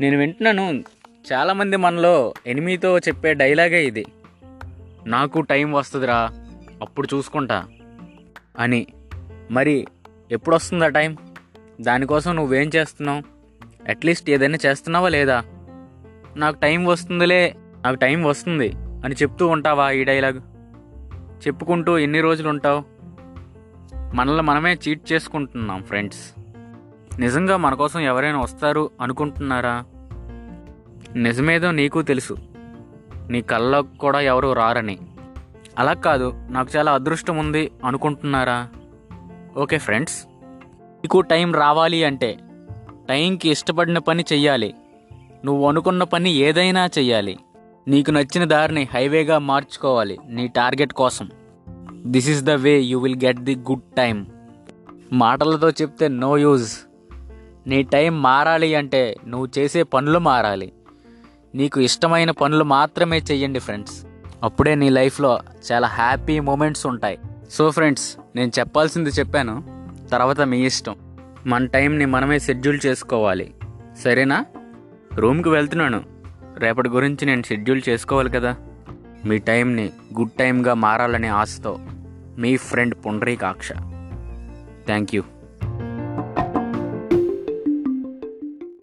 నేను వింటున్నాను. చాలామంది మనలో ఎనిమితో చెప్పే డైలాగే ఇది. నాకు టైం వస్తుందిరా అప్పుడు చూసుకుంటా. అని. మరి ఎప్పుడు వస్తుందా టైం? దానికోసం నువ్వేం చేస్తున్నావు? అట్లీస్ట్ ఏదైనా చేస్తున్నావా లేదా? నాకు టైం వస్తుందిలే నాకు టైం వస్తుంది అని చెప్తూ ఉంటావా ఈ డైలాగ్? చెప్పుకుంటూ ఎన్ని రోజులు ఉంటావు మనల్ని మనమే చీట్ చేసుకుంటున్నాం ఫ్రెండ్స్. నిజంగా మన కోసం ఎవరైనా వస్తారు అనుకుంటున్నారా? నిజమేదో నీకు తెలుసు. నీ కళ్ళకు కూడా ఎవరు రారని. అలా కాదు నాకు చాలా అదృష్టం ఉంది అనుకుంటున్నారా? ఓకే ఫ్రెండ్స్ నీకు టైం రావాలి అంటే టైంకి ఇష్టపడిన పని చెయ్యాలి. నువ్వు అనుకున్న పని ఏదైనా చెయ్యాలి. నీకు నచ్చిన దారిని హైవేగా మార్చుకోవాలి నీ టార్గెట్ కోసం. This is the way you will get the good time మాటలతో చెప్తే నో యూజ్ నీ టైం మారాలి అంటే నువ్వు చేసే పనులు మారాలి. నీకు ఇష్టమైన పనులు మాత్రమే చెయ్యండి ఫ్రెండ్స్. అప్పుడే నీ లైఫ్లో చాలా హ్యాపీ మూమెంట్స్ ఉంటాయి. సో ఫ్రెండ్స్ నేను చెప్పాల్సింది చెప్పాను. తర్వాత మీ ఇష్టం. మన టైంని మనమే షెడ్యూల్ చేసుకోవాలి. సరేనా? రూమ్కి వెళ్తున్నాను. రేపటి గురించి నేను షెడ్యూల్ చేసుకోవాలి కదా. మీ టైంని గుడ్ టైంగా మారాలనే ఆశతో మీ ఫ్రెండ్ పుండ్రీకాక్ష. Thank you.